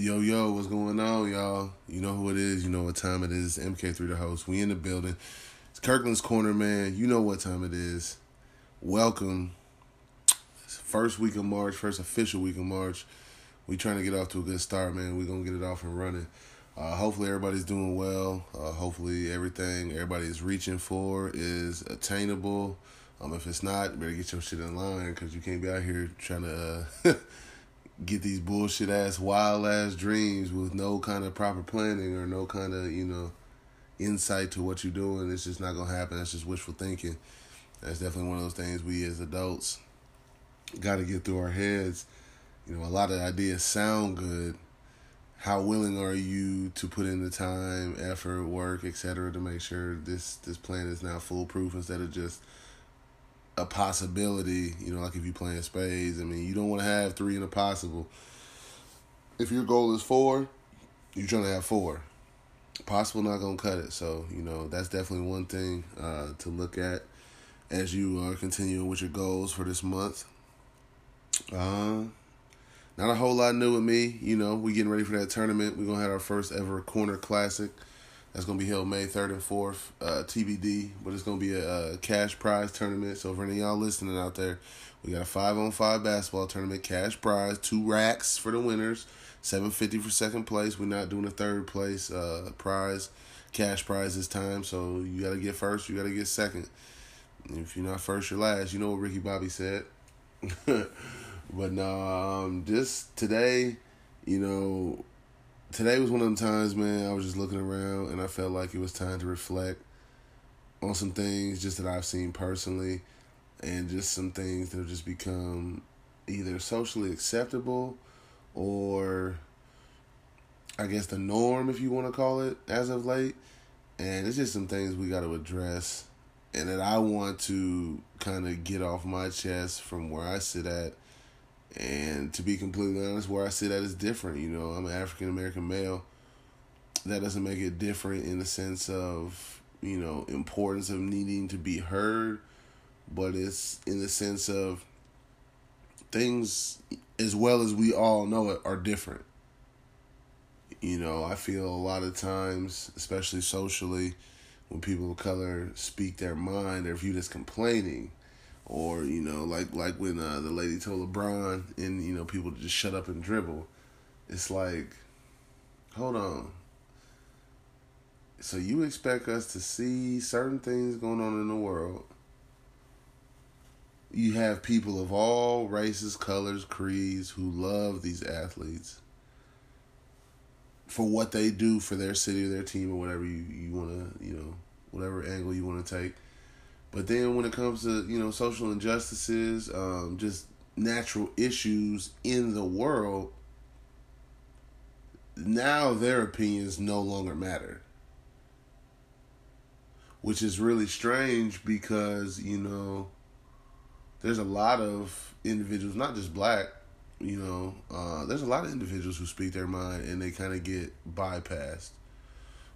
Yo, yo, what's going on, y'all? You know who it is. You know what time it is. MK3 the host. We in the building. It's Kirkland's Corner, man. You know what time it is. Welcome. First week of March, first official week of March. We trying to get off to a good start, man. we going to get it off and running. Uh, hopefully everybody's doing well. Uh, hopefully everything everybody is reaching for is attainable. Um, if it's not, better get your shit in line because you can't be out here trying to uh, get these bullshit ass wild ass dreams with no kind of proper planning or no kind of you know insight to what you're doing. It's just not gonna happen. That's just wishful thinking. That's definitely one of those things we as adults got to get through our heads. You know, a lot of ideas sound good. How willing are you to put in the time, effort, work, etc., to make sure this this plan is now foolproof instead of just a possibility, you know, like if you playing spades, I mean, you don't want to have three in a possible. If your goal is four, you're trying to have four. Possible not gonna cut it. So, you know, that's definitely one thing uh, to look at as you are continuing with your goals for this month. Uh, not a whole lot new with me. You know, we getting ready for that tournament. We're gonna have our first ever corner classic. That's gonna be held May third and fourth, uh, TBD. But it's gonna be a, a, cash prize tournament. So for any of y'all listening out there, we got a five on five basketball tournament, cash prize, two racks for the winners, seven fifty for second place. We're not doing a third place uh, prize, cash prize this time. So you gotta get first, you gotta get second. If you're not first, you're last. You know what Ricky Bobby said. but no, um, just today, you know, today was one of them times, man. I was just looking around and I felt like it was time to reflect on some things just that I've seen personally and just some things that have just become either socially acceptable or I guess the norm, if you want to call it, as of late. And it's just some things we got to address and that I want to kind of get off my chest from where I sit at and to be completely honest, where I sit at is different. You know, I'm an African American male. That doesn't make it different in the sense of, you know, importance of needing to be heard, but it's in the sense of things as well as we all know it are different. You know, I feel a lot of times, especially socially, when people of color speak their mind, they're viewed as complaining or you know, like like when uh, the lady told LeBron and you know people just shut up and dribble. It's like, hold on. So you expect us to see certain things going on in the world. You have people of all races, colors, creeds who love these athletes for what they do for their city or their team or whatever you, you want to, you know, whatever angle you want to take. But then when it comes to, you know, social injustices, um, just natural issues in the world, now their opinions no longer matter. Which is really strange because, you know, there's a lot of individuals, not just black, you know, uh, there's a lot of individuals who speak their mind and they kind of get bypassed.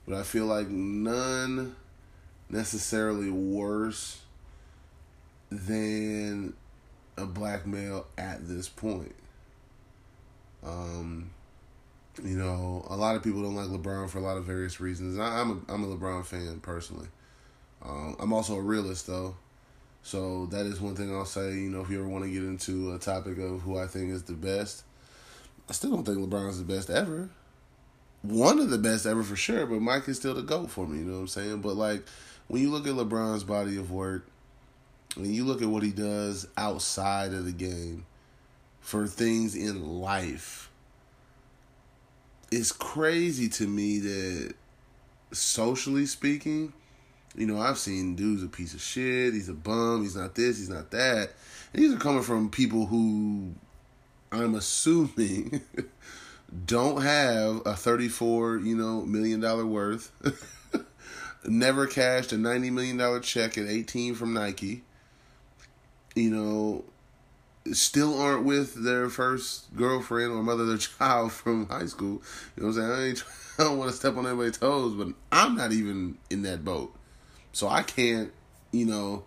But I feel like none necessarily worse than a black male at this point. Um, you know, a lot of people don't like LeBron for a lot of various reasons. I, am a I'm a LeBron fan personally. Um, I'm also a realist though, so that is one thing I'll say. You know, if you ever want to get into a topic of who I think is the best, I still don't think LeBron's the best ever. One of the best ever for sure, but Mike is still the goat for me. You know what I'm saying? But like when you look at LeBron's body of work, when you look at what he does outside of the game for things in life, it's crazy to me that socially speaking, you know, I've seen dudes a piece of shit, he's a bum, he's not this, he's not that. And these are coming from people who I'm assuming don't have a 34, you know, million dollar worth. never cashed a $90 million check at 18 from Nike. You know, still aren't with their first girlfriend or mother their child from high school. You know what I'm saying? I, I don't want to step on anybody's toes, but I'm not even in that boat. So I can't, you know,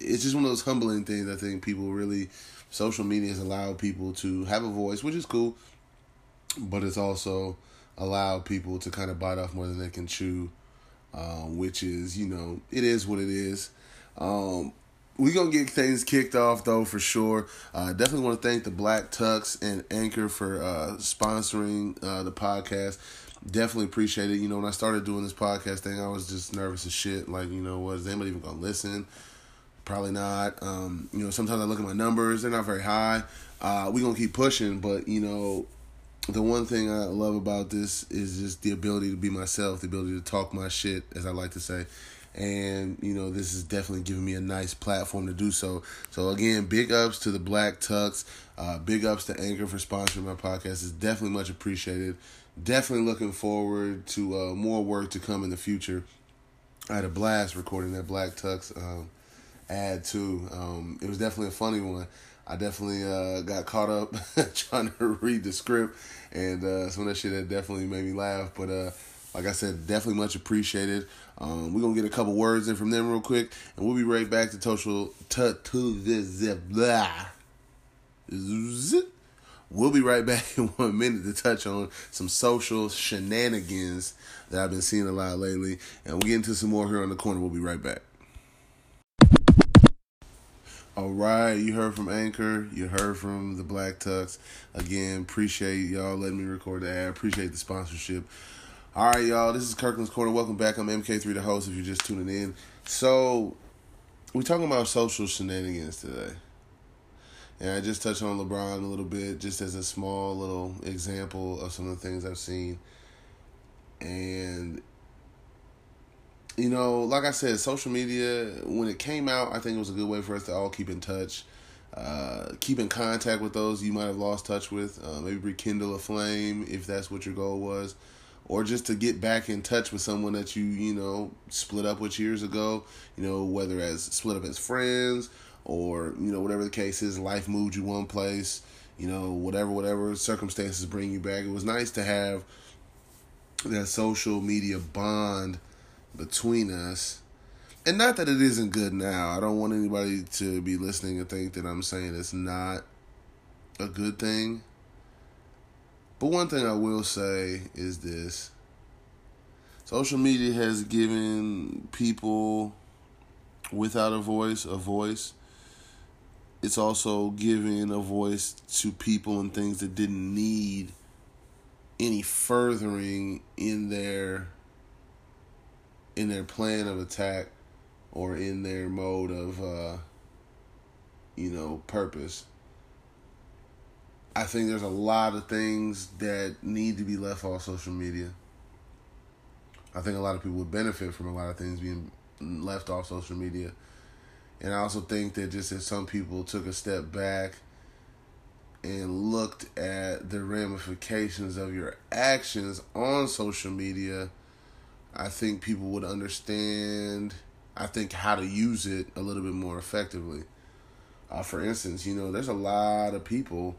it's just one of those humbling things I think people really, social media has allowed people to have a voice, which is cool. but it's also allowed people to kind of bite off more than they can chew, uh, which is, you know, it is what it is. Um, we gonna get things kicked off though for sure. Uh, definitely want to thank the Black Tux and Anchor for uh, sponsoring uh, the podcast. Definitely appreciate it. You know, when I started doing this podcast thing, I was just nervous as shit. Like, you know, was anybody even gonna listen? Probably not. Um, you know, sometimes I look at my numbers; they're not very high. Uh, we gonna keep pushing, but you know, the one thing I love about this is just the ability to be myself, the ability to talk my shit, as I like to say. And, you know, this is definitely giving me a nice platform to do so. So, again, big ups to the Black Tux. Uh, big ups to Anchor for sponsoring my podcast. It's definitely much appreciated. Definitely looking forward to uh, more work to come in the future. I had a blast recording that Black Tux um, ad, too. Um, it was definitely a funny one. I definitely uh, got caught up trying to read the script, and uh, some of that shit that definitely made me laugh. But uh, like I said, definitely much appreciated. Um, we're gonna get a couple words in from them real quick, and we'll be right back to social to to this blah. We'll be right back in one minute to touch on some social shenanigans that I've been seeing a lot lately, and we'll get into some more here on the corner. We'll be right back. All right, you heard from Anchor, you heard from the Black Tux. Again, appreciate y'all letting me record the ad. Appreciate the sponsorship. All right, y'all, this is Kirkland's Corner. Welcome back. I'm MK3, the host, if you're just tuning in. So, we're talking about social shenanigans today. And I just touched on LeBron a little bit, just as a small little example of some of the things I've seen. And you know, like I said, social media, when it came out, I think it was a good way for us to all keep in touch, uh, keep in contact with those you might have lost touch with, uh, maybe rekindle a flame if that's what your goal was, or just to get back in touch with someone that you, you know, split up with years ago, you know, whether as split up as friends or, you know, whatever the case is, life moved you one place, you know, whatever, whatever circumstances bring you back. It was nice to have that social media bond between us. And not that it isn't good now. I don't want anybody to be listening and think that I'm saying it's not a good thing. But one thing I will say is this social media has given people without a voice a voice. It's also giving a voice to people and things that didn't need any furthering in their in their plan of attack or in their mode of uh, you know purpose i think there's a lot of things that need to be left off social media. I think a lot of people would benefit from a lot of things being left off social media. And i also think that just if some people took a step back and looked at the ramifications of your actions on social media I think people would understand, I think, how to use it a little bit more effectively. Uh, for instance, you know, there's a lot of people,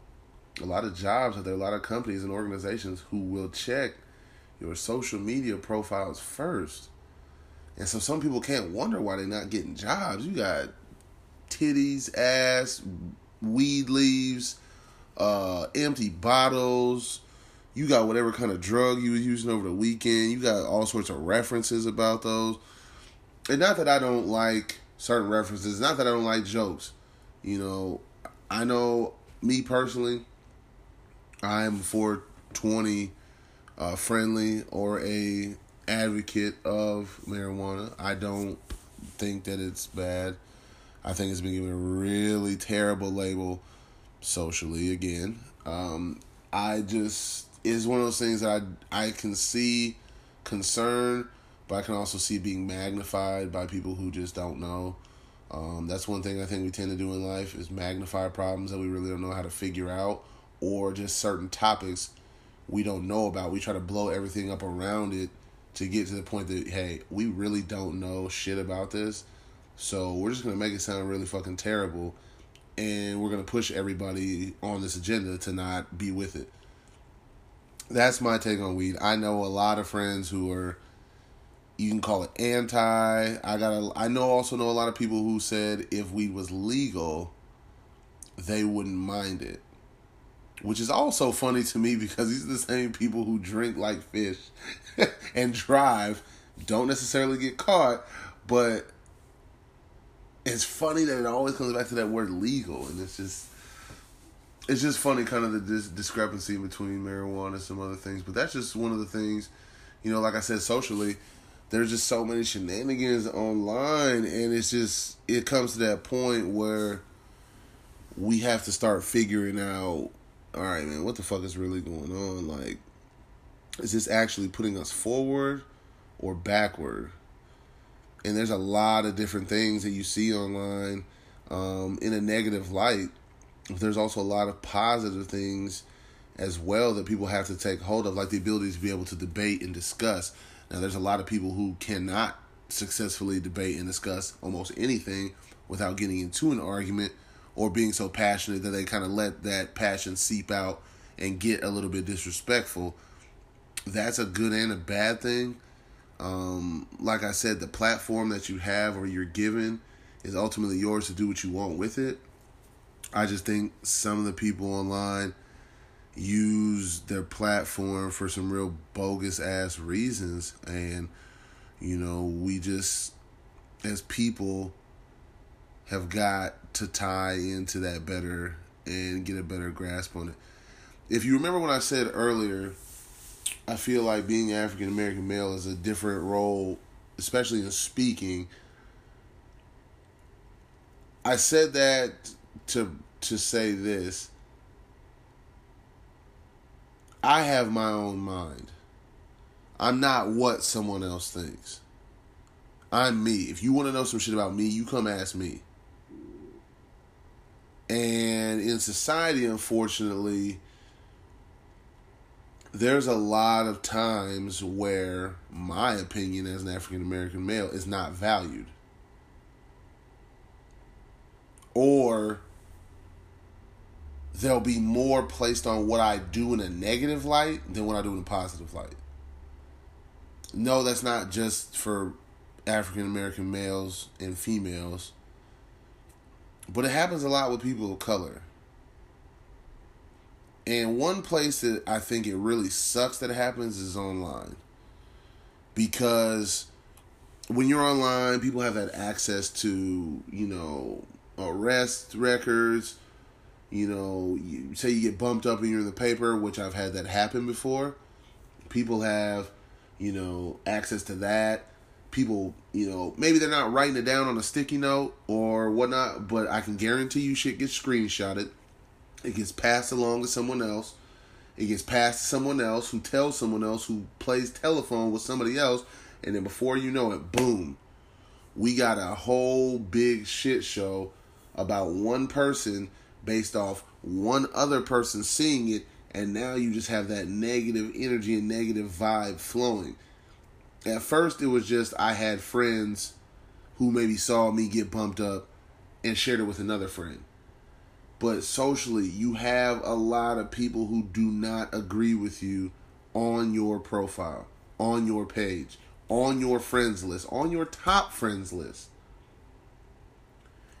a lot of jobs out there, a lot of companies and organizations who will check your social media profiles first. And so some people can't wonder why they're not getting jobs. You got titties, ass, weed leaves, uh, empty bottles, you got whatever kind of drug you was using over the weekend. You got all sorts of references about those. And not that I don't like certain references, not that I don't like jokes. You know, I know me personally, I am 420 uh, friendly or a advocate of marijuana. I don't think that it's bad. I think it's been given a really terrible label socially again. Um, I just is one of those things that I I can see concern, but I can also see being magnified by people who just don't know. Um, that's one thing I think we tend to do in life is magnify problems that we really don't know how to figure out, or just certain topics we don't know about. We try to blow everything up around it to get to the point that hey, we really don't know shit about this, so we're just gonna make it sound really fucking terrible, and we're gonna push everybody on this agenda to not be with it that's my take on weed. I know a lot of friends who are you can call it anti. I got a, I know also know a lot of people who said if weed was legal, they wouldn't mind it. which is also funny to me because these are the same people who drink like fish and drive, don't necessarily get caught, but it's funny that it always comes back to that word legal, and it's just it's just funny, kind of the dis- discrepancy between marijuana and some other things. But that's just one of the things, you know, like I said, socially, there's just so many shenanigans online, and it's just it comes to that point where we have to start figuring out, all right, man, what the fuck is really going on? Like, is this actually putting us forward or backward? And there's a lot of different things that you see online um, in a negative light. There's also a lot of positive things as well that people have to take hold of, like the ability to be able to debate and discuss. Now, there's a lot of people who cannot successfully debate and discuss almost anything without getting into an argument or being so passionate that they kind of let that passion seep out and get a little bit disrespectful. That's a good and a bad thing. Um, like I said, the platform that you have or you're given is ultimately yours to do what you want with it. I just think some of the people online use their platform for some real bogus ass reasons and you know we just as people have got to tie into that better and get a better grasp on it. If you remember what I said earlier, I feel like being African American male is a different role, especially in speaking. I said that to to say this. I have my own mind. I'm not what someone else thinks. I'm me. If you want to know some shit about me, you come ask me. And in society, unfortunately, there's a lot of times where my opinion as an African American male is not valued. Or there'll be more placed on what I do in a negative light than what I do in a positive light. No, that's not just for African American males and females. But it happens a lot with people of color. And one place that I think it really sucks that it happens is online. Because when you're online, people have that access to, you know, arrest records. You know, you say you get bumped up and you're in the paper, which I've had that happen before. People have, you know, access to that people, you know, maybe they're not writing it down on a sticky note or whatnot, but I can guarantee you shit gets screenshotted. It gets passed along to someone else. It gets passed to someone else who tells someone else who plays telephone with somebody else. And then before you know it, boom, we got a whole big shit show about one person based off one other person seeing it. And now you just have that negative energy and negative vibe flowing at first, it was just I had friends who maybe saw me get bumped up and shared it with another friend. But socially, you have a lot of people who do not agree with you on your profile, on your page, on your friends list, on your top friends list.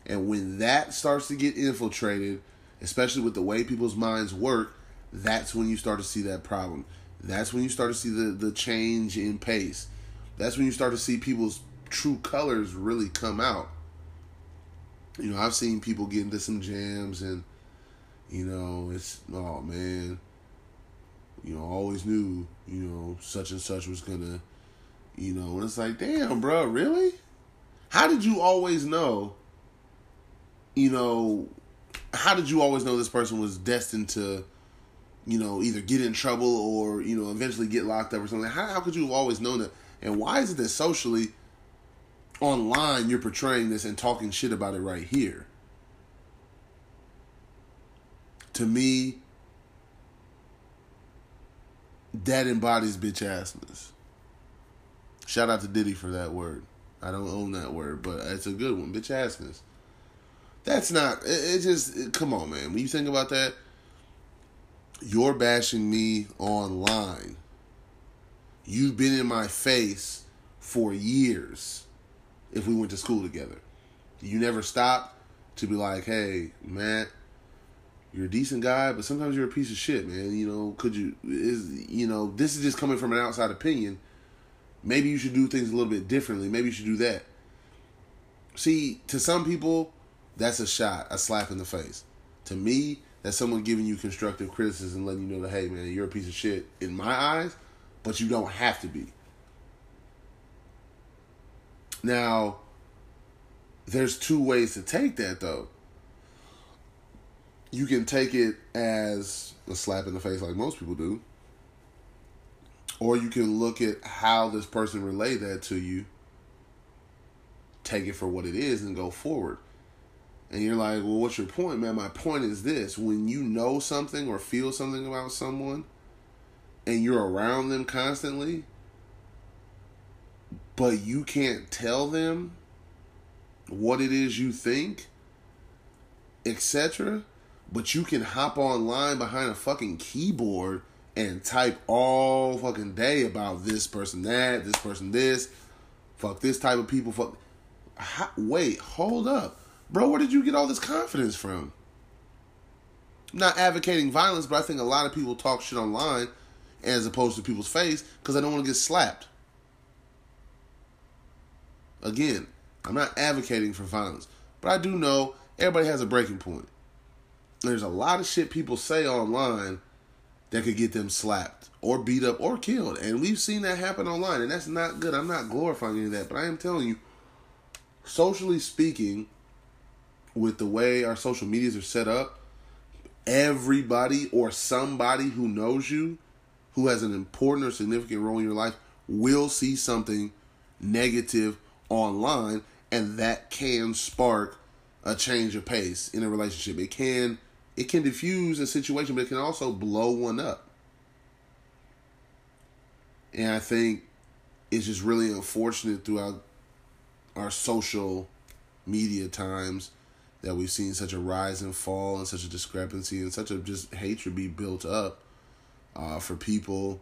And when that starts to get infiltrated, especially with the way people's minds work, that's when you start to see that problem. That's when you start to see the, the change in pace. That's when you start to see people's true colors really come out. You know, I've seen people get into some jams and, you know, it's, oh man, you know, always knew, you know, such and such was gonna, you know, and it's like, damn, bro, really? How did you always know, you know, how did you always know this person was destined to, you know, either get in trouble or you know eventually get locked up or something. How how could you have always known that? And why is it that socially, online, you're portraying this and talking shit about it right here? To me, that embodies bitch assness. Shout out to Diddy for that word. I don't own that word, but it's a good one. Bitch assness. That's not. It, it just it, come on, man. When you think about that, you're bashing me online. You've been in my face for years if we went to school together. You never stopped to be like, hey, Matt, you're a decent guy, but sometimes you're a piece of shit, man. You know, could you is you know, this is just coming from an outside opinion. Maybe you should do things a little bit differently. Maybe you should do that. See, to some people, that's a shot, a slap in the face. To me, that's someone giving you constructive criticism, letting you know that, hey, man, you're a piece of shit in my eyes, but you don't have to be. Now, there's two ways to take that, though. You can take it as a slap in the face, like most people do, or you can look at how this person relayed that to you, take it for what it is, and go forward. And you're like, well, what's your point, man? My point is this when you know something or feel something about someone and you're around them constantly, but you can't tell them what it is you think, etc., but you can hop online behind a fucking keyboard and type all fucking day about this person that, this person this, fuck this type of people, fuck. How, wait, hold up Bro, where did you get all this confidence from? I'm not advocating violence, but I think a lot of people talk shit online as opposed to people's face because they don't want to get slapped. Again, I'm not advocating for violence, but I do know everybody has a breaking point. There's a lot of shit people say online that could get them slapped or beat up or killed. And we've seen that happen online, and that's not good. I'm not glorifying any of that, but I am telling you, socially speaking, with the way our social medias are set up, everybody or somebody who knows you, who has an important or significant role in your life, will see something negative online, and that can spark a change of pace in a relationship. It can it can diffuse a situation, but it can also blow one up. And I think it's just really unfortunate throughout our social media times that we've seen such a rise and fall and such a discrepancy and such a just hatred be built up uh, for people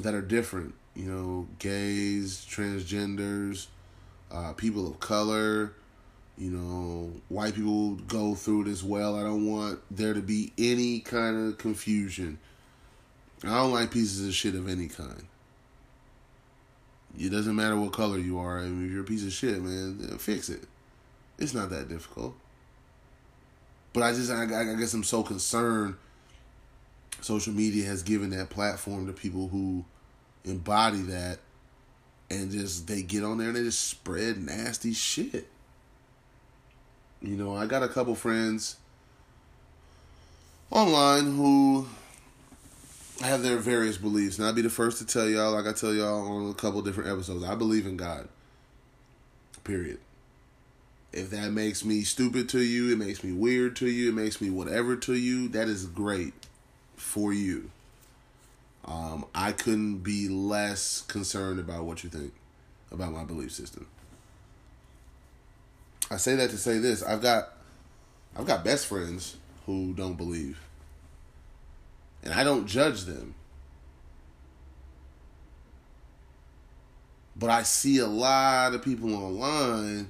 that are different. You know, gays, transgenders, uh, people of color. You know, white people go through it as well. I don't want there to be any kind of confusion. I don't like pieces of shit of any kind. It doesn't matter what color you are. I mean, if you're a piece of shit, man, fix it. It's not that difficult. But I just, I, I guess I'm so concerned. Social media has given that platform to people who embody that and just they get on there and they just spread nasty shit. You know, I got a couple friends online who have their various beliefs. And I'll be the first to tell y'all, like I tell y'all on a couple different episodes, I believe in God. Period. If that makes me stupid to you, it makes me weird to you, it makes me whatever to you, that is great for you. Um, I couldn't be less concerned about what you think about my belief system. I say that to say this. I've got I've got best friends who don't believe. And I don't judge them. But I see a lot of people online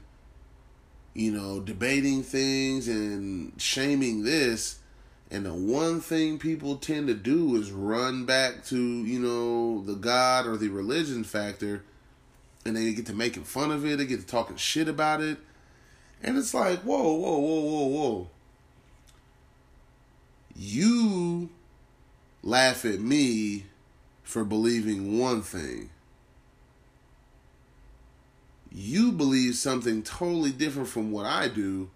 you know, debating things and shaming this. And the one thing people tend to do is run back to, you know, the God or the religion factor. And they get to making fun of it. They get to talking shit about it. And it's like, whoa, whoa, whoa, whoa, whoa. You laugh at me for believing one thing you believe something totally different from what I do.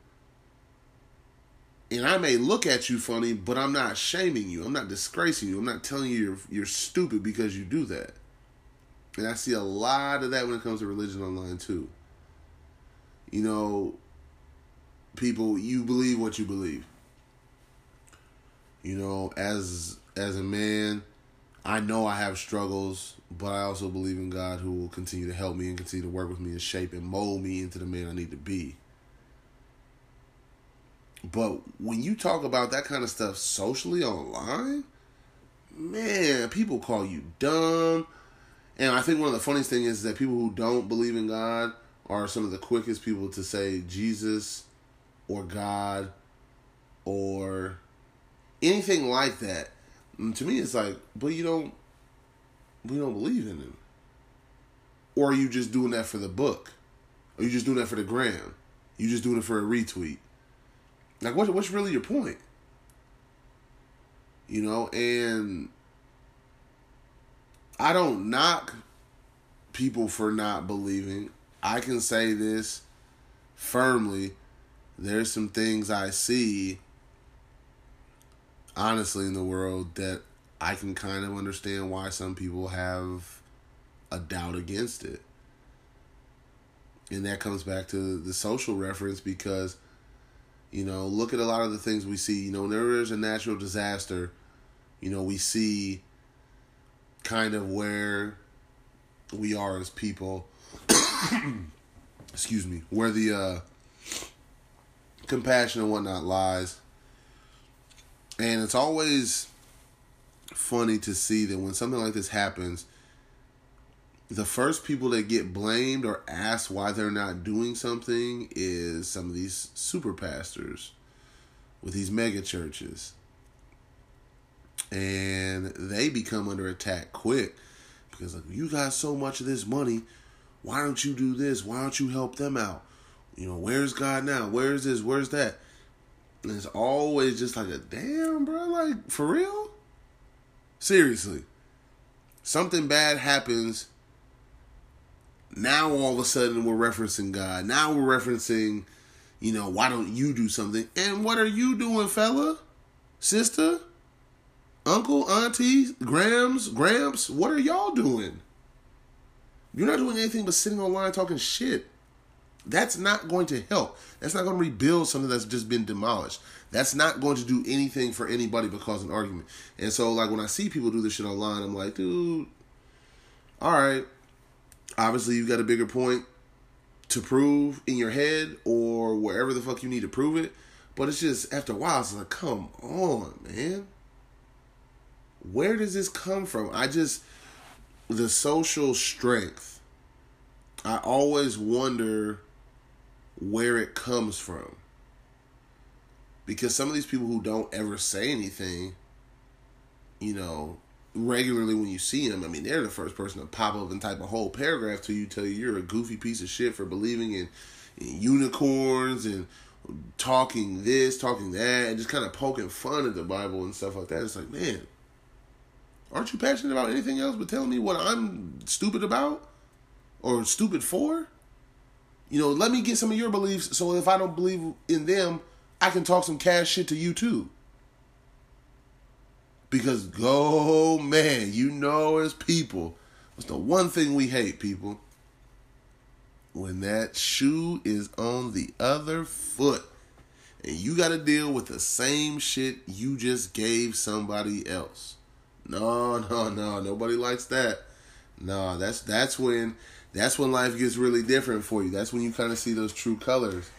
And I may look at you funny, but I'm not shaming you. I'm not disgracing you. I'm not telling you you're, you're stupid because you do that. And I see a lot of that when it comes to religion online too. You know, people, you believe what you believe. You know, as as a man, I know I have struggles, but I also believe in God who will continue to help me and continue to work with me and shape and mold me into the man I need to be. But when you talk about that kind of stuff socially online, man, people call you dumb. And I think one of the funniest things is that people who don't believe in God are some of the quickest people to say Jesus or God or anything like that, to me, it's like, but you don't, we don't believe in him. Or are you just doing that for the book? Are you just doing that for the gram? You just doing it for a retweet? Like, what, what's really your point? You know, and I don't knock people for not believing. I can say this firmly. There's some things I see, honestly, in the world that I can kind of understand why some people have a doubt against it. And that comes back to the social reference because, you know, look at a lot of the things we see. You know, whenever there is a natural disaster, you know, we see kind of where we are as people. excuse me, where the uh, compassion and whatnot lies. And it's always funny to see that when something like this happens, the first people that get blamed or asked why they're not doing something is some of these super pastors with these mega churches. And they become under attack quick because like you got so much of this money, why don't you do this? Why don't you help them out? You know, where's God now? Where's this? Where's that? It's always just like a damn, bro. Like for real? Seriously, something bad happens. Now all of a sudden we're referencing God. Now we're referencing, you know, why don't you do something? And what are you doing, fella, sister? uncle, auntie, grams, gramps, what are y'all doing? You're not doing anything but sitting online talking shit. That's not going to help. That's not going to rebuild something that's just been demolished. That's not going to do anything for anybody but cause an argument. And so, like, when I see people do this shit online, I'm like, dude, all right. Obviously, you've got a bigger point to prove in your head or wherever the fuck you need to prove it. But it's just, after a while, it's like, come on, man where does this come from? I just the social strength. I always wonder where it comes from. Because some of these people who don't ever say anything, you know, regularly when you see them, I mean, they're the first person to pop up and type a whole paragraph to you, tell you you're a goofy piece of shit for believing in, in unicorns and talking this, talking that, and just kind of poking fun at the Bible and stuff like that. It's like, man, Aren't you passionate about anything else but telling me what I'm stupid about or stupid for? You know, let me get some of your beliefs so if I don't believe in them, I can talk some cash shit to you too. Because go man, you know as people, what's the one thing we hate, people? When that shoe is on the other foot and you got to deal with the same shit you just gave somebody else. No, no, no. Nobody likes that. No, that's that's when that's when life gets really different for you. That's when you kind of see those true colors.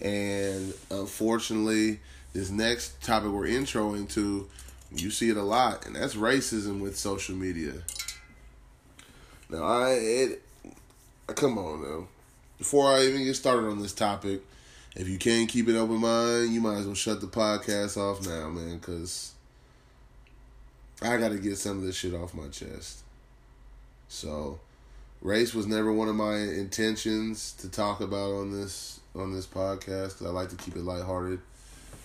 And unfortunately, this next topic we're introing to, you see it a lot, and that's racism with social media. Now, I it, come on now. Before I even get started on this topic, if you can't keep an open mind, you might as well shut the podcast off now, man, because I got to get some of this shit off my chest. So, race was never one of my intentions to talk about on this on this podcast I like to keep it lighthearted,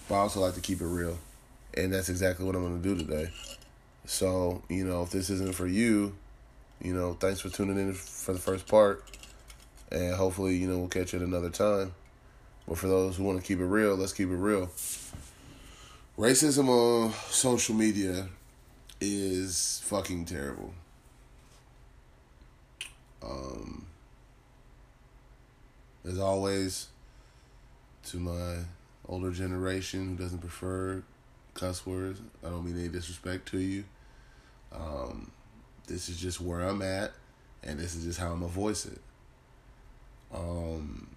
but I also like to keep it real, and that's exactly what I'm going to do today. So, you know, if this isn't for you, you know, thanks for tuning in for the first part, and hopefully, you know, we'll catch at another time. But for those who want to keep it real, let's keep it real. Racism on social media is fucking terrible. Um, as always, to my older generation who doesn't prefer cuss words, I don't mean any disrespect to you. Um, this is just where I'm at, and this is just how I'm gonna voice it. Um,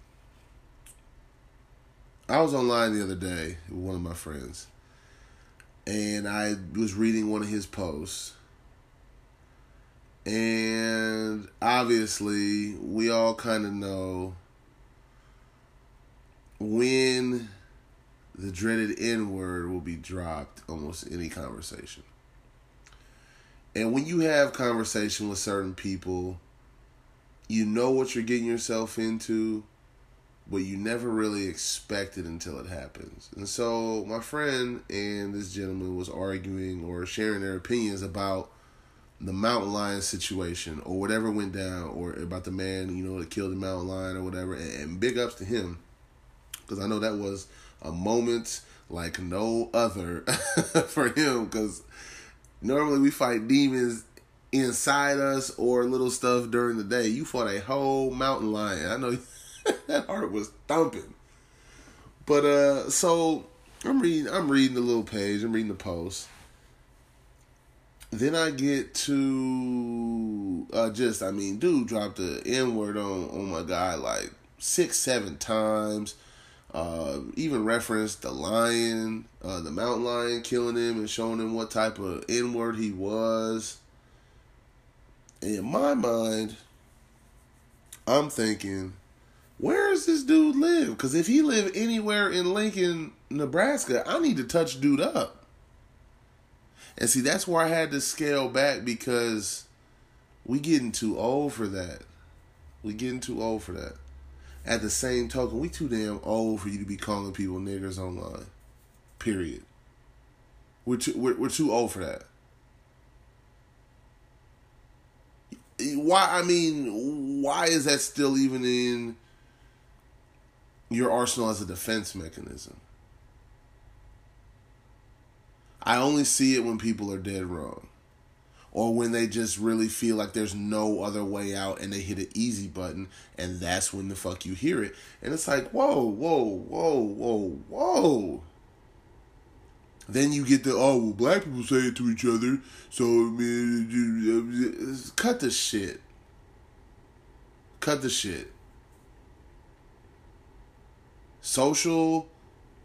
I was online the other day with one of my friends and I was reading one of his posts. And obviously, we all kind of know when the dreaded N word will be dropped almost any conversation. And when you have conversation with certain people, you know what you're getting yourself into, but you never really expect it until it happens. And so my friend and this gentleman was arguing or sharing their opinions about the mountain lion situation or whatever went down or about the man, you know, that killed the mountain lion or whatever. And, and big ups to him because I know that was a moment like no other for him because normally we fight demons inside us or little stuff during the day. You fought a whole mountain lion. I know that heart was thumping. But uh so I'm reading I'm reading the little page, I'm reading the post. Then I get to uh just I mean, dude dropped the N word on on my guy like six, seven times. Uh, even referenced the lion, uh, the mountain lion killing him and showing him what type of N word he was. And in my mind, I'm thinking, where does this dude live? Because if he live anywhere in Lincoln, Nebraska, I need to touch dude up. And see, that's where I had to scale back because we getting too old for that. We getting too old for that. At the same token, we too damn old for you to be calling people niggers online. Period. We're too we're, we're too old for that. Why? I mean, why is that still even in your arsenal as a defense mechanism? I only see it when people are dead wrong. Or when they just really feel like there's no other way out and they hit an easy button and that's when the fuck you hear it. And it's like whoa whoa whoa whoa whoa. Then you get the oh well black people say it to each other so I mean, cut the shit. Cut the shit. Social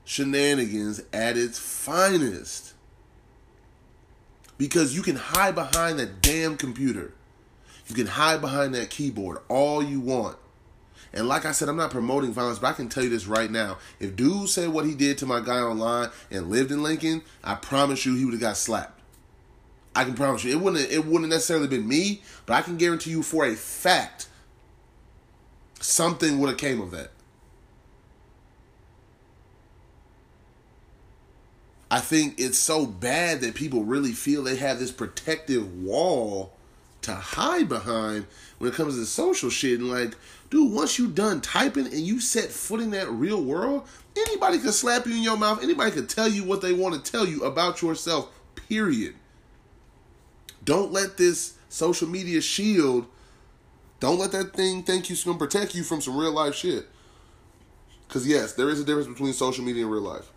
shenanigans at its finest because you can hide behind that damn computer. You can hide behind that keyboard all you want. And like I said, I'm not promoting violence, but I can tell you this right now. If dude said what he did to my guy online and lived in Lincoln, I promise you he would have got slapped. I can promise you. It wouldn't it wouldn't necessarily been me, but I can guarantee you for a fact something would have came of that. I think it's so bad that people really feel they have this protective wall to hide behind when it comes to social shit. And like, dude, once you done typing and you set foot in that real world, anybody could slap you in your mouth. Anybody could tell you what they want to tell you about yourself. Period. Don't let this social media shield. Don't let that thing think you gonna protect you from some real life shit. Cause yes, there is a difference between social media and real life.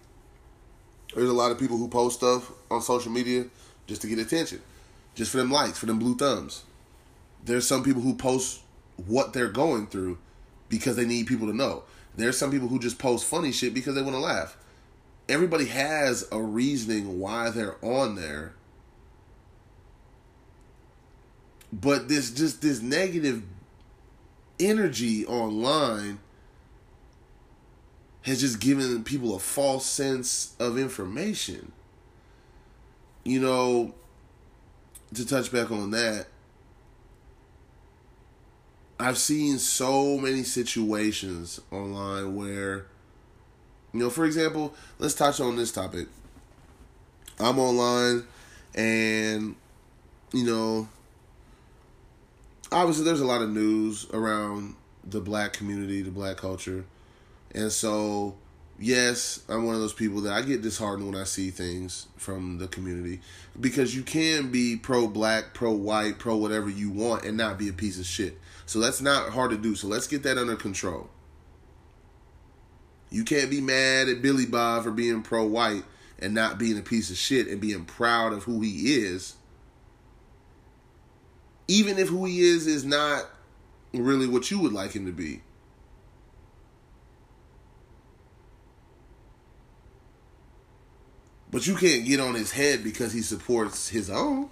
There's a lot of people who post stuff on social media just to get attention, just for them likes, for them blue thumbs. There's some people who post what they're going through because they need people to know. There's some people who just post funny shit because they want to laugh. Everybody has a reasoning why they're on there. But this just this negative energy online has just given people a false sense of information. You know, to touch back on that, I've seen so many situations online where, you know, for example, let's touch on this topic. I'm online and, you know, obviously there's a lot of news around the black community, the black culture and so, yes, I'm one of those people that I get disheartened when I see things from the community because you can be pro black, pro white, pro whatever you want and not be a piece of shit. So that's not hard to do. So let's get that under control. You can't be mad at Billy Bob for being pro white and not being a piece of shit and being proud of who he is. Even if who he is is not really what you would like him to be. But you can't get on his head because he supports his own.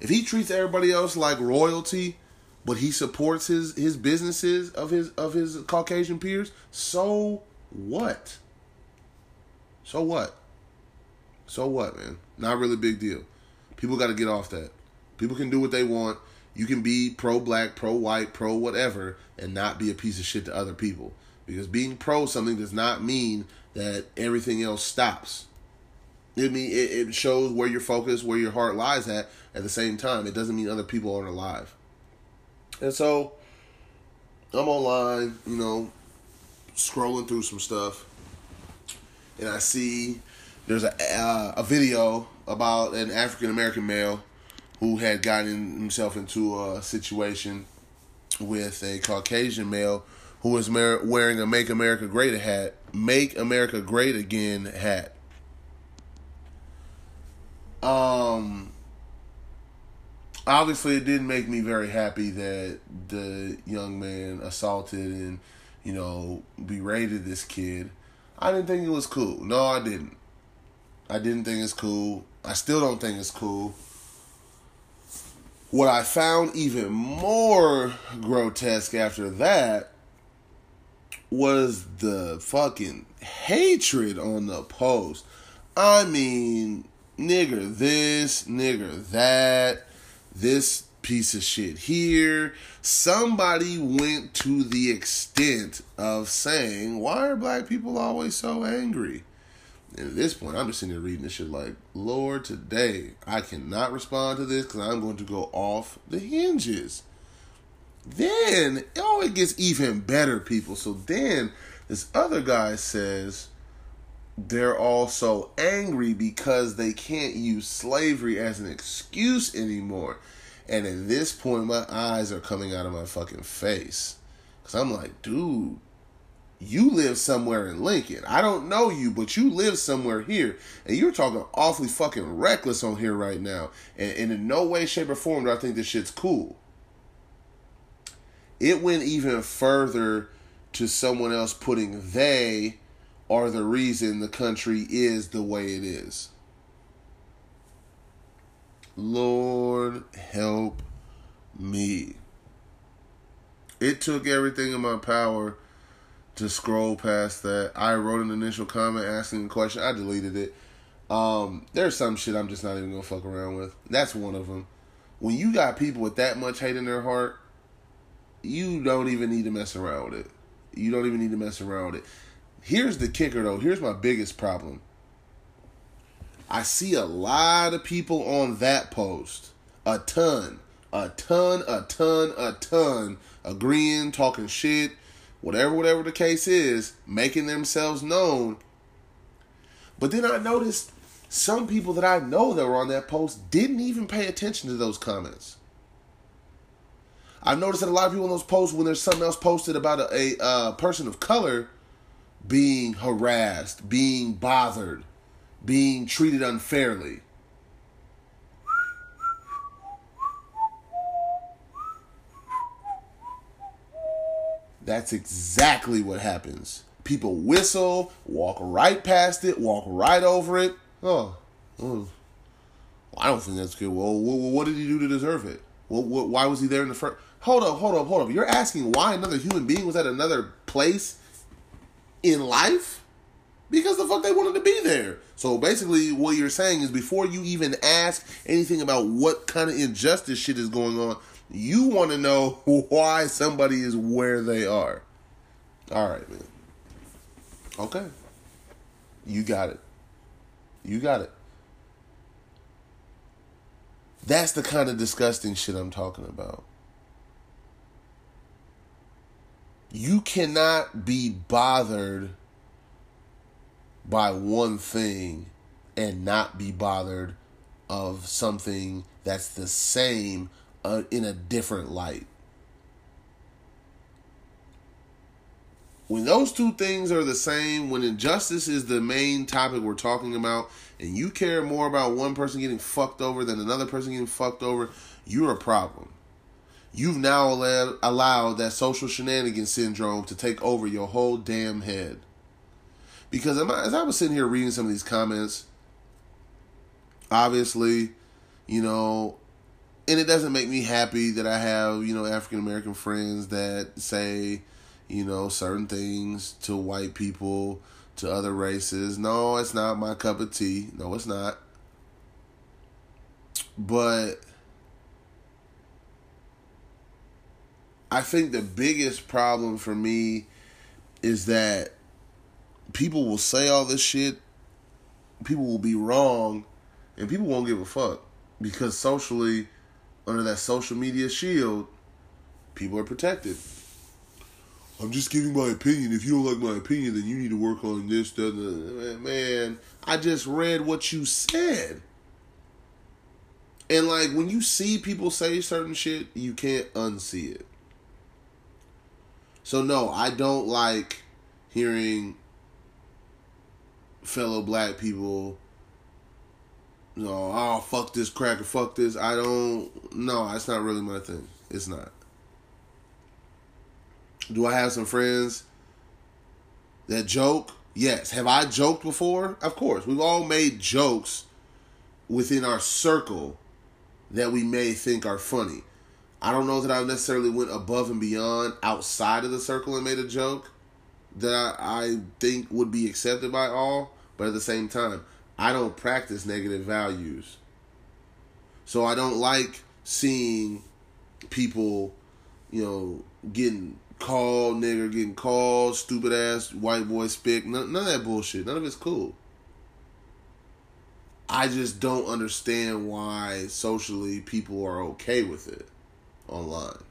If he treats everybody else like royalty, but he supports his his businesses of his of his Caucasian peers, so what? So what? So what, man? Not really big deal. People got to get off that. People can do what they want. You can be pro black, pro white, pro whatever, and not be a piece of shit to other people. Because being pro something does not mean that everything else stops. It mean it, it shows where your focus, where your heart lies at. At the same time, it doesn't mean other people aren't alive. And so, I'm online, you know, scrolling through some stuff, and I see there's a uh, a video about an African American male who had gotten himself into a situation with a Caucasian male who was wearing a "Make America Great" hat, "Make America Great Again" hat. Um, obviously, it didn't make me very happy that the young man assaulted and you know berated this kid. I didn't think it was cool. No, I didn't. I didn't think it's cool. I still don't think it's cool. What I found even more grotesque after that was the fucking hatred on the post. I mean, nigger this, nigger that, this piece of shit here. Somebody went to the extent of saying, Why are black people always so angry? And at this point, I'm just sitting there reading this shit like, Lord, today I cannot respond to this because I'm going to go off the hinges. Then, oh, it gets even better, people. So then this other guy says they're also angry because they can't use slavery as an excuse anymore. And at this point, my eyes are coming out of my fucking face. Because I'm like, dude, you live somewhere in Lincoln. I don't know you, but you live somewhere here. And you're talking awfully fucking reckless on here right now. And, and in no way, shape, or form do I think this shit's cool. It went even further to someone else putting they are the reason the country is the way it is. Lord help me. It took everything in my power to scroll past that. I wrote an initial comment asking a question. I deleted it. Um, there's some shit I'm just not even gonna fuck around with. That's one of them. When you got people with that much hate in their heart, you don't even need to mess around with it. You don't even need to mess around with it. Here's the kicker though. Here's my biggest problem. I see a lot of people on that post, a ton, a ton, a ton, a ton, agreeing, talking shit, whatever, whatever the case is, making themselves known. But then I noticed some people that I know that were on that post didn't even pay attention to those comments. I've noticed that a lot of people in those posts, when there's something else posted about a, a uh, person of color being harassed, being bothered, being treated unfairly, That's exactly what happens. People whistle, walk right past it, walk right over it. Oh. I don't think that's good. Well, what did he do to deserve it? Well, why was he there in the first? Hold up, hold up, hold up. You're asking why another human being was at another place in life? Because the fuck they wanted to be there. So basically, what you're saying is before you even ask anything about what kind of injustice shit is going on, you want to know why somebody is where they are. All right, man. Okay. You got it. You got it. That's the kind of disgusting shit I'm talking about. You cannot be bothered by one thing and not be bothered of something that's the same uh, in a different light. When those two things are the same, when injustice is the main topic we're talking about, and you care more about one person getting fucked over than another person getting fucked over, you're a problem. You've now allowed, allowed that social shenanigans syndrome to take over your whole damn head. Because as I was sitting here reading some of these comments, obviously, you know, and it doesn't make me happy that I have, you know, African American friends that say, you know, certain things to white people to other races. No, it's not my cup of tea. No, it's not. But I think the biggest problem for me is that people will say all this shit, people will be wrong, and people won't give a fuck because socially, under that social media shield, people are protected. I'm just giving my opinion. If you don't like my opinion, then you need to work on this. That, that. Man, I just read what you said. And like when you see people say certain shit, you can't unsee it. So no, I don't like hearing fellow black people you know, oh fuck this cracker, fuck this. I don't no, it's not really my thing. It's not. Do I have some friends that joke? Yes. Have I joked before? Of course. We've all made jokes within our circle that we may think are funny. I don't know that I necessarily went above and beyond outside of the circle and made a joke that I think would be accepted by all, but at the same time, I don't practice negative values. So I don't like seeing people, you know, getting called nigger, getting called stupid ass white boy spick. None, none of that bullshit. None of it's cool. I just don't understand why socially people are okay with it online.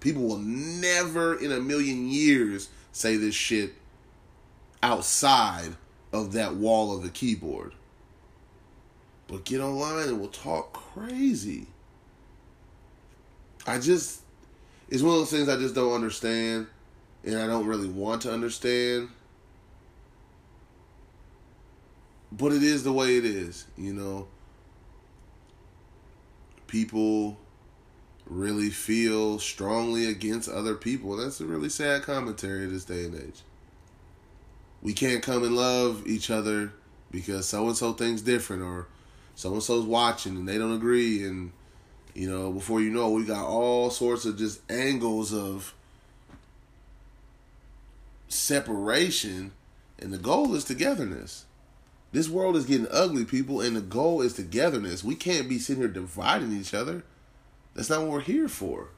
People will never in a million years say this shit outside of that wall of the keyboard. But get online and we'll talk crazy. I just, it's one of those things I just don't understand and I don't really want to understand. But it is the way it is, you know. People really feel strongly against other people. That's a really sad commentary of this day and age. We can't come and love each other because so and so thinks different or so and so's watching and they don't agree. And you know before you know we got all sorts of just angles of separation. And the goal is togetherness. This world is getting ugly people and the goal is togetherness. We can't be sitting here dividing each other that's not what we're here for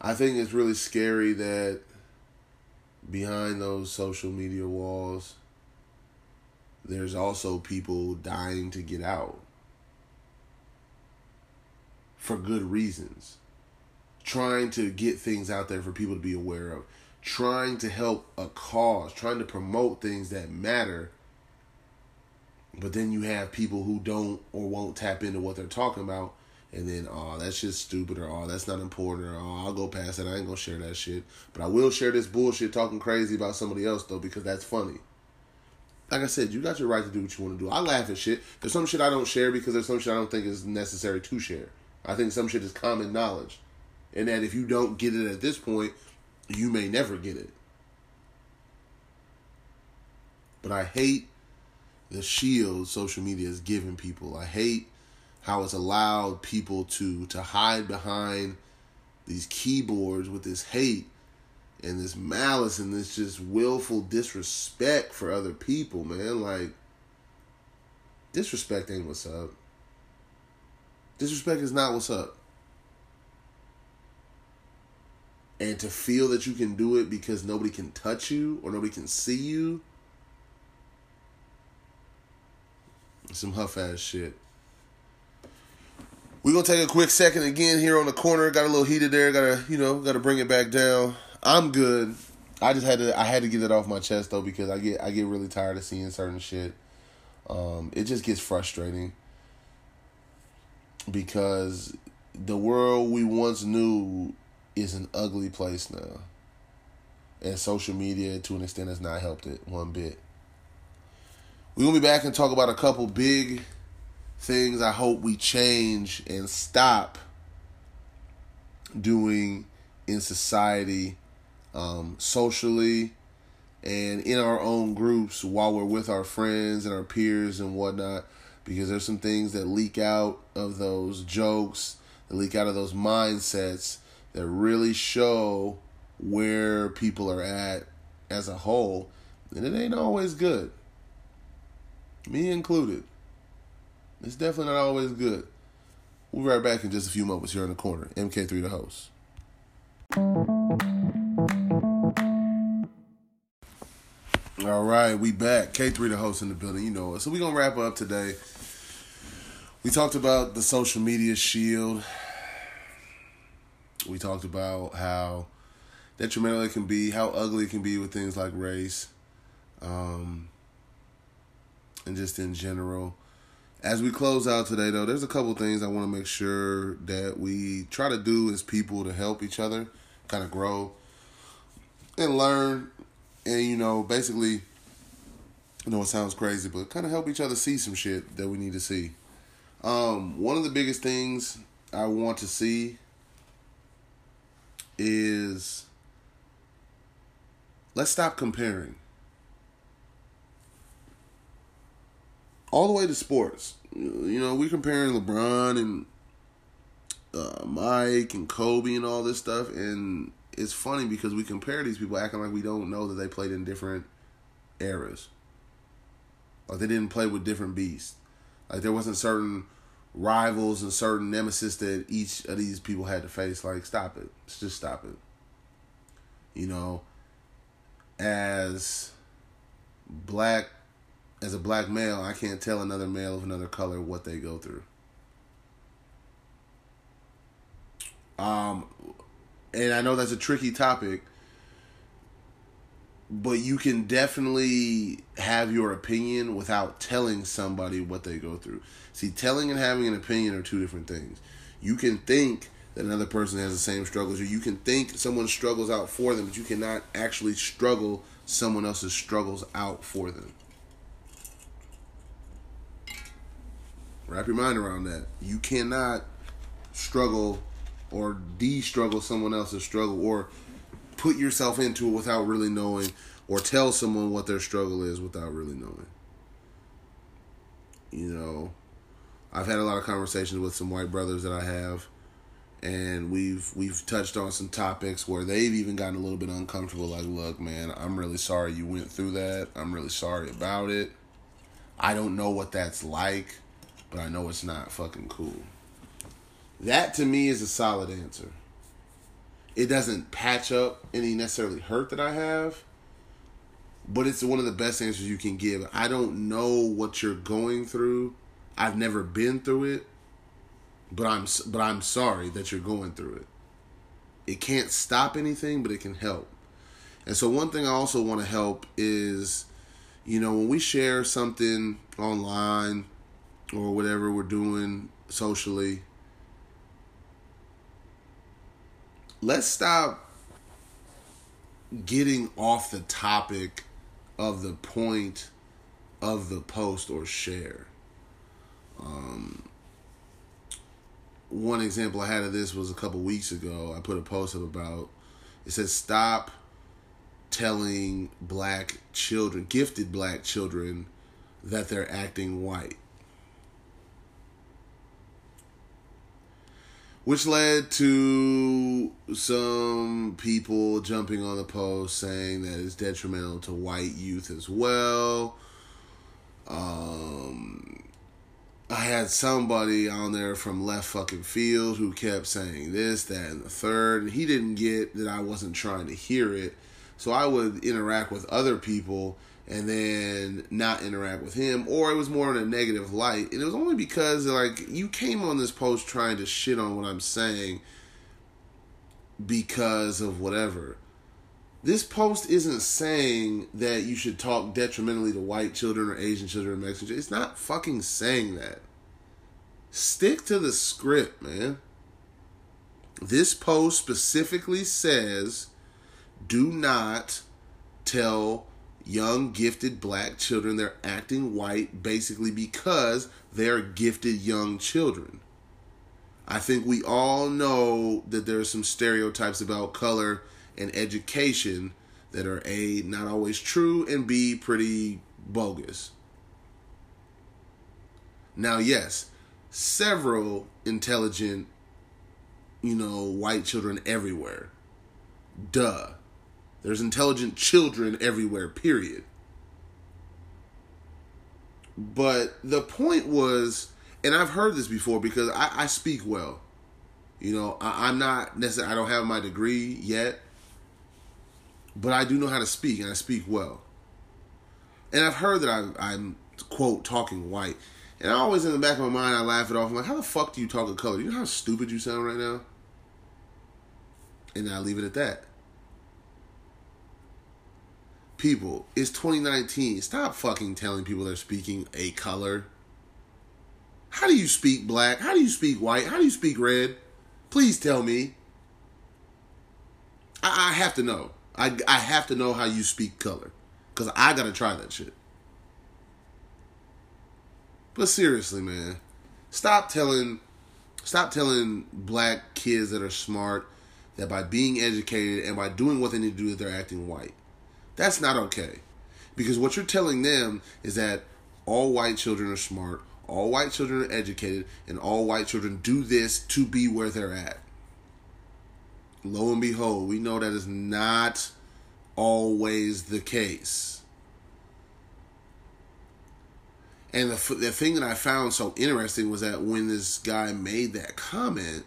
I think it's really scary that behind those social media walls, there's also people dying to get out for good reasons. Trying to get things out there for people to be aware of, trying to help a cause, trying to promote things that matter. But then you have people who don't or won't tap into what they're talking about and then oh that's just stupid or oh that's not important or oh I'll go past that I ain't gonna share that shit. But I will share this bullshit talking crazy about somebody else though because that's funny. Like I said, you got your right to do what you want to do. I laugh at shit. There's some shit I don't share because there's some shit I don't think is necessary to share. I think some shit is common knowledge. And that if you don't get it at this point, you may never get it. But I hate the shield social media is giving people. I hate how it's allowed people to to hide behind these keyboards with this hate and this malice and this just willful disrespect for other people, man. Like disrespect ain't what's up. Disrespect is not what's up. And to feel that you can do it because nobody can touch you or nobody can see you. Some huff ass shit. We're gonna take a quick second again here on the corner. Got a little heated there. Gotta you know gotta bring it back down. I'm good. I just had to I had to get it off my chest though because I get I get really tired of seeing certain shit. Um, it just gets frustrating because the world we once knew is an ugly place now, and social media to an extent has not helped it one bit. We're gonna be back and talk about a couple big things I hope we change and stop doing in society, um, socially, and in our own groups while we're with our friends and our peers and whatnot. Because there's some things that leak out of those jokes, that leak out of those mindsets that really show where people are at as a whole, and it ain't always good. Me included. It's definitely not always good. We'll be right back in just a few moments here in the corner. MK3 the host. All right, we back. K3 the host in the building, you know it. So we're going to wrap up today. We talked about the social media shield. We talked about how detrimental it can be, how ugly it can be with things like race, um, and just in general. As we close out today, though, there's a couple things I want to make sure that we try to do as people to help each other kind of grow and learn. And, you know, basically, I know it sounds crazy, but kind of help each other see some shit that we need to see. Um, one of the biggest things I want to see is let's stop comparing. All the way to sports. You know, we're comparing LeBron and uh, Mike and Kobe and all this stuff, and it's funny because we compare these people acting like we don't know that they played in different eras. Like they didn't play with different beasts. Like there wasn't certain rivals and certain nemesis that each of these people had to face. Like stop it. just stop it. You know, as black as a black male, I can't tell another male of another color what they go through. Um, and I know that's a tricky topic, but you can definitely have your opinion without telling somebody what they go through. See, telling and having an opinion are two different things. You can think that another person has the same struggles, or you can think someone struggles out for them, but you cannot actually struggle someone else's struggles out for them. Wrap your mind around that. You cannot struggle or de struggle someone else's struggle or put yourself into it without really knowing or tell someone what their struggle is without really knowing. You know, I've had a lot of conversations with some white brothers that I have and we've we've touched on some topics where they've even gotten a little bit uncomfortable like look man i'm really sorry you went through that i'm really sorry about it i don't know what that's like but i know it's not fucking cool that to me is a solid answer it doesn't patch up any necessarily hurt that i have but it's one of the best answers you can give i don't know what you're going through i've never been through it but I'm but I'm sorry that you're going through it. It can't stop anything, but it can help. And so one thing I also want to help is you know, when we share something online or whatever we're doing socially, let's stop getting off the topic of the point of the post or share. Um, one example I had of this was a couple weeks ago. I put a post up about it says stop telling black children, gifted black children, that they're acting white. Which led to some people jumping on the post saying that it's detrimental to white youth as well. Um, I had somebody on there from left fucking field who kept saying this, that, and the third. And he didn't get that I wasn't trying to hear it. So I would interact with other people and then not interact with him, or it was more in a negative light. And it was only because, like, you came on this post trying to shit on what I'm saying because of whatever. This post isn't saying that you should talk detrimentally to white children or Asian children or Mexican children. It's not fucking saying that. Stick to the script, man. This post specifically says do not tell young gifted black children they're acting white basically because they're gifted young children. I think we all know that there are some stereotypes about color and education that are A, not always true, and B, pretty bogus. Now, yes, several intelligent, you know, white children everywhere. Duh. There's intelligent children everywhere, period. But the point was, and I've heard this before because I, I speak well. You know, I, I'm not necessarily, I don't have my degree yet, but I do know how to speak and I speak well. And I've heard that I'm, I'm quote, talking white. And I always in the back of my mind, I laugh it off. I'm like, how the fuck do you talk a color? You know how stupid you sound right now? And I leave it at that. People, it's 2019. Stop fucking telling people they're speaking a color. How do you speak black? How do you speak white? How do you speak red? Please tell me. I, I have to know. I, I have to know how you speak color. Because I got to try that shit. But seriously, man, stop telling stop telling black kids that are smart that by being educated and by doing what they need to do that they're acting white. That's not okay. Because what you're telling them is that all white children are smart, all white children are educated, and all white children do this to be where they're at. Lo and behold, we know that is not always the case. And the, the thing that I found so interesting was that when this guy made that comment,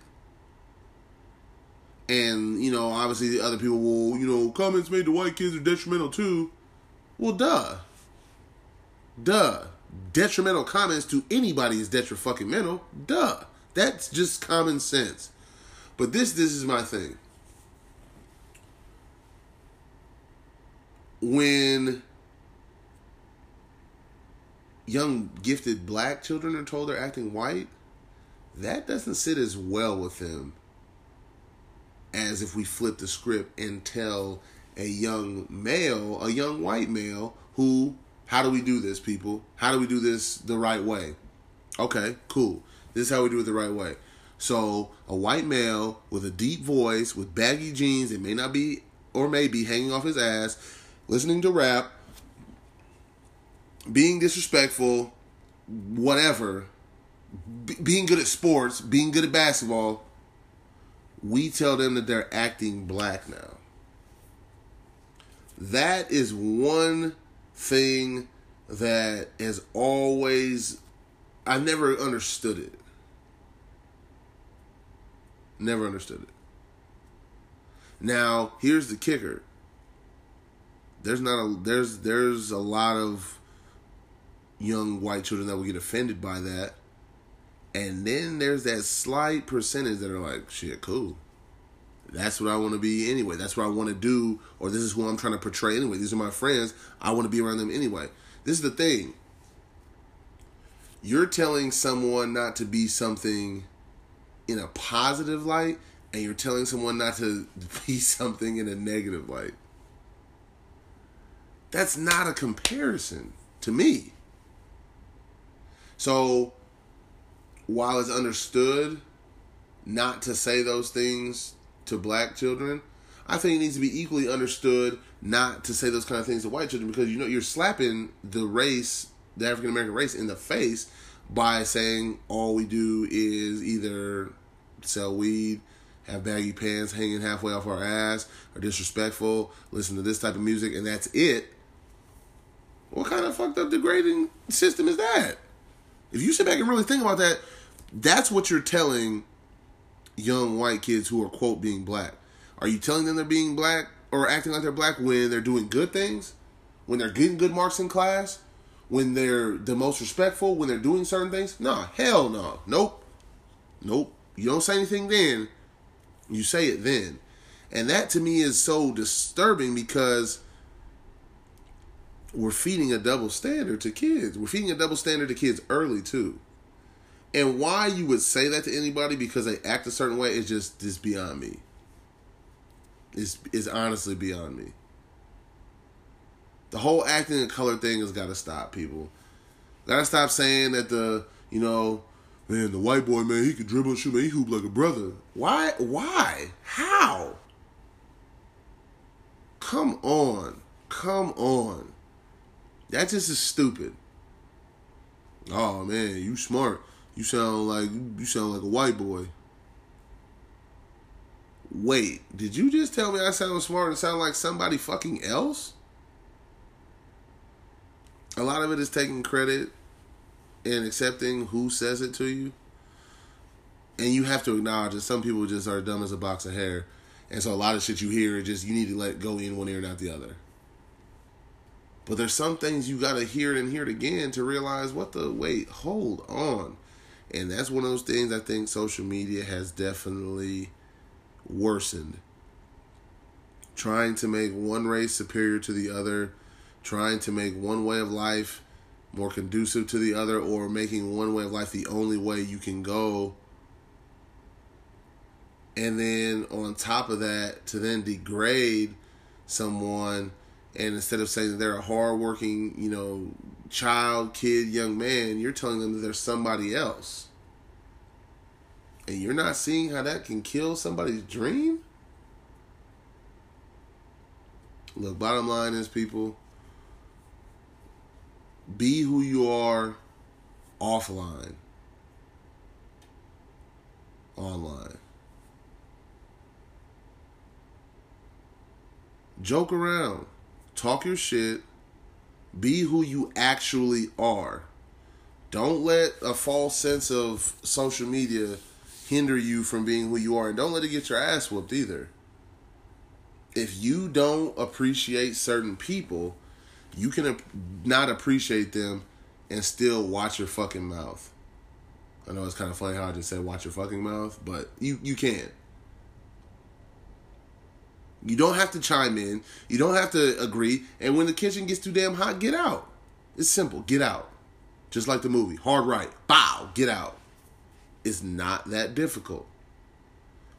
and you know, obviously the other people will, you know, comments made to white kids are detrimental too. Well, duh, duh. Detrimental comments to anybody is detrimental. Duh. That's just common sense. But this, this is my thing. When young gifted black children are told they're acting white, that doesn't sit as well with them as if we flip the script and tell a young male, a young white male, who, how do we do this, people? How do we do this the right way? Okay, cool. This is how we do it the right way. So, a white male with a deep voice, with baggy jeans, it may not be or may be hanging off his ass, listening to rap, being disrespectful, whatever, b- being good at sports, being good at basketball, we tell them that they're acting black now. That is one thing that has always, I never understood it. Never understood it. Now, here's the kicker. There's not a there's there's a lot of young white children that will get offended by that. And then there's that slight percentage that are like, shit, cool. That's what I want to be anyway. That's what I want to do, or this is who I'm trying to portray anyway. These are my friends. I want to be around them anyway. This is the thing. You're telling someone not to be something in a positive light, and you're telling someone not to be something in a negative light. That's not a comparison to me. So, while it's understood not to say those things to black children, I think it needs to be equally understood not to say those kind of things to white children because you know you're slapping the race, the African American race, in the face by saying all we do is either sell weed, have baggy pants hanging halfway off our ass, or disrespectful, listen to this type of music, and that's it. What kind of fucked up degrading system is that? If you sit back and really think about that, that's what you're telling young white kids who are quote being black. Are you telling them they're being black or acting like they're black when they're doing good things? When they're getting good marks in class? When they're the most respectful? When they're doing certain things? Nah, hell no. Nope. Nope. You don't say anything then. You say it then. And that to me is so disturbing because we're feeding a double standard to kids. We're feeding a double standard to kids early too. And why you would say that to anybody because they act a certain way is just is beyond me. Is is honestly beyond me. The whole acting and color thing has got to stop, people. Got to stop saying that the you know, man, the white boy man he could dribble and shoot, man he hoop like a brother. Why? Why? How? Come on, come on. That just is stupid. Oh man, you smart. You sound like you sound like a white boy. wait, did you just tell me I sound smart and sound like somebody fucking else? A lot of it is taking credit and accepting who says it to you. And you have to acknowledge that some people just are dumb as a box of hair. And so a lot of shit you hear just you need to let go in one ear and out the other. But there's some things you gotta hear it and hear it again to realize what the wait, hold on. And that's one of those things I think social media has definitely worsened. Trying to make one race superior to the other, trying to make one way of life more conducive to the other, or making one way of life the only way you can go. And then on top of that, to then degrade someone, and instead of saying they're a hardworking, you know, child, kid, young man, you're telling them that they're somebody else. And you're not seeing how that can kill somebody's dream? Look, bottom line is, people, be who you are offline, online. Joke around, talk your shit, be who you actually are. Don't let a false sense of social media hinder you from being who you are, and don't let it get your ass whooped either. If you don't appreciate certain people, you can not appreciate them and still watch your fucking mouth. I know it's kind of funny how I just said watch your fucking mouth, but you you can. You don't have to chime in. You don't have to agree. And when the kitchen gets too damn hot, get out. It's simple. Get out. Just like the movie. Hard right. Bow. Get out. It's not that difficult.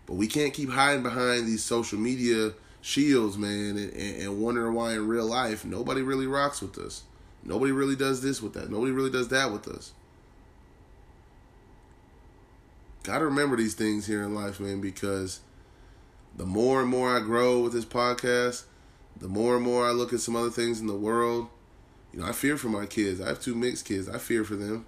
But we can't keep hiding behind these social media shields, man, and, and, wondering why in real life nobody really rocks with us. Nobody really does this with that. Nobody really does that with us. Gotta remember these things here in life, man, because the more and more I grow with this podcast, the more and more I look at some other things in the world. You know, I fear for my kids. I have two mixed kids. I fear for them.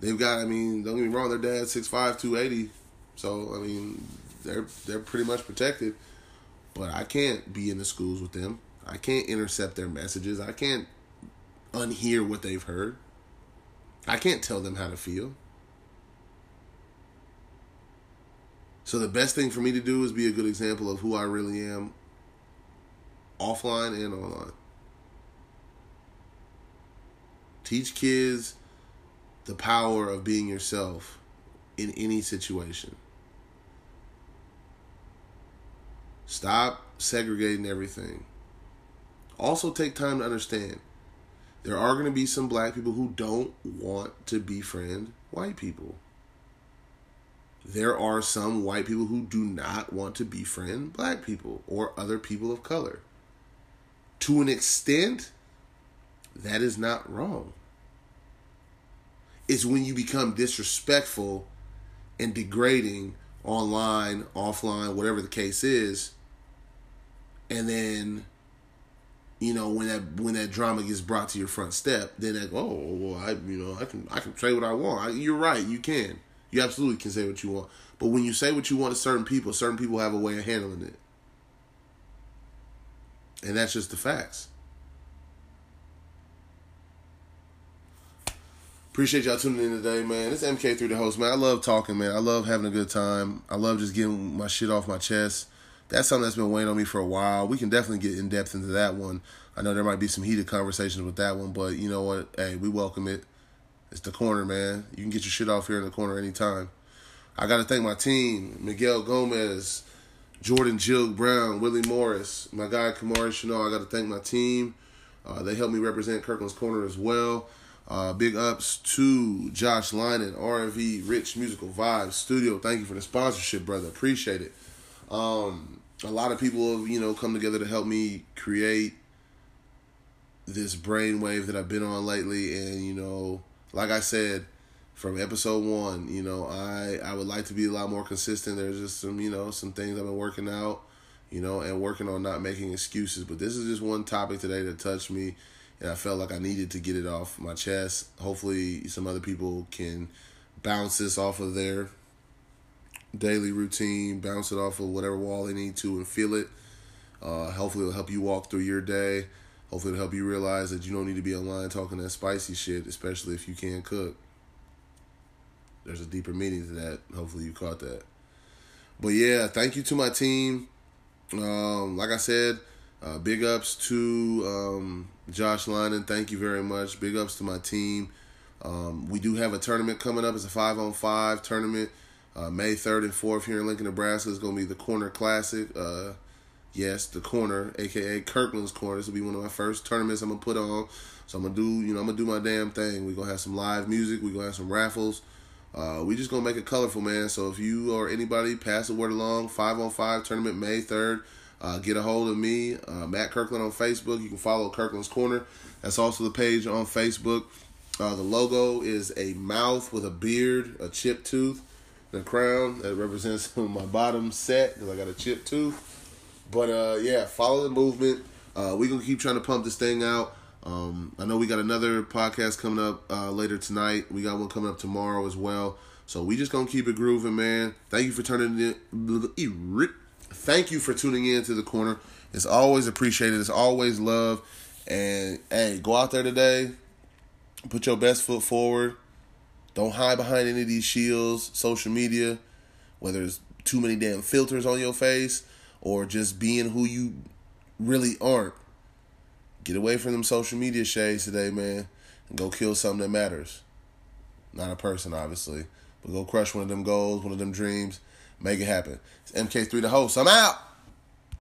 They've got, I mean, don't get me wrong, their dad's 6'5", 280. So, I mean, they're they're pretty much protected. But I can't be in the schools with them. I can't intercept their messages. I can't unhear what they've heard. I can't tell them how to feel. So the best thing for me to do is be a good example of who I really am offline and online. Teach kids the power of being yourself in any situation. Stop segregating everything. Also, take time to understand there are going to be some black people who don't want to befriend white people there are some white people who do not want to befriend black people or other people of color. To an extent, that is not wrong. It's when you become disrespectful and degrading online, offline, whatever the case is, and then you know when that when that drama gets brought to your front step, then like, oh well, I you know I can I can say what I want. I, you're right, you can. You absolutely can say what you want. But when you say what you want to certain people, certain people have a way of handling it. And that's just the facts. Appreciate y'all tuning in today, man. It's MK3 the host, man. I love talking, man. I love having a good time. I love just getting my shit off my chest. That's something that's been weighing on me for a while. We can definitely get in depth into that one. I know there might be some heated conversations with that one, but you know what? Hey, we welcome it. It's the corner, man. You can get your shit off here in the corner anytime. I got to thank my team Miguel Gomez, Jordan Jill Brown, Willie Morris, my guy Kamari Chanel. I got to thank my team. Uh, they helped me represent Kirkland's Corner as well. Uh, big ups to Josh Lynon, RV Rich Musical Vibes Studio. Thank you for the sponsorship, brother. Appreciate it. Um, a lot of people have, you know, come together to help me create this brainwave that I've been on lately. And, you know, like I said from episode one, you know, I I would like to be a lot more consistent. There's just some, you know, some things I've been working out, you know, and working on not making excuses. But this is just one topic today that touched me, and I felt like I needed to get it off my chest. Hopefully, some other people can bounce this off of their daily routine, bounce it off of whatever wall they need to, and feel it. Uh, hopefully, it'll help you walk through your day. Hopefully, it'll help you realize that you don't need to be online talking that spicy shit, especially if you can't cook. There's a deeper meaning to that. Hopefully, you caught that. But yeah, thank you to my team. Um, like I said, uh, big ups to um, Josh Lynon. Thank you very much. Big ups to my team. Um, we do have a tournament coming up. It's a five on five tournament. Uh, May 3rd and 4th here in Lincoln, Nebraska is going to be the Corner Classic. Uh, yes, the Corner, aka Kirkland's Corner. This will be one of my first tournaments I'm to put on. So I'm to do, you know, I'm to do my damn thing. We're to have some live music. We're to have some raffles. Uh, we just to make it colorful, man. So if you or anybody pass the word along, 5 on 5 tournament May 3rd. Uh, get a hold of me, uh, Matt Kirkland on Facebook. You can follow Kirkland's Corner. That's also the page on Facebook. Uh, the logo is a mouth with a beard, a chipped tooth, the crown that represents my bottom set because I got a chipped tooth. But uh, yeah, follow the movement. Uh, we gonna keep trying to pump this thing out. Um, I know we got another podcast coming up uh, later tonight. We got one coming up tomorrow as well. So we just gonna keep it grooving, man. Thank you for turning in. Thank you for tuning in to the corner. It's always appreciated. It's always love. And hey, go out there today. Put your best foot forward. Don't hide behind any of these shields, social media, whether it's too many damn filters on your face or just being who you really aren't. Get away from them social media shades today, man, and go kill something that matters. Not a person, obviously, but go crush one of them goals, one of them dreams. Make it happen. It's MK3 the host. I'm out.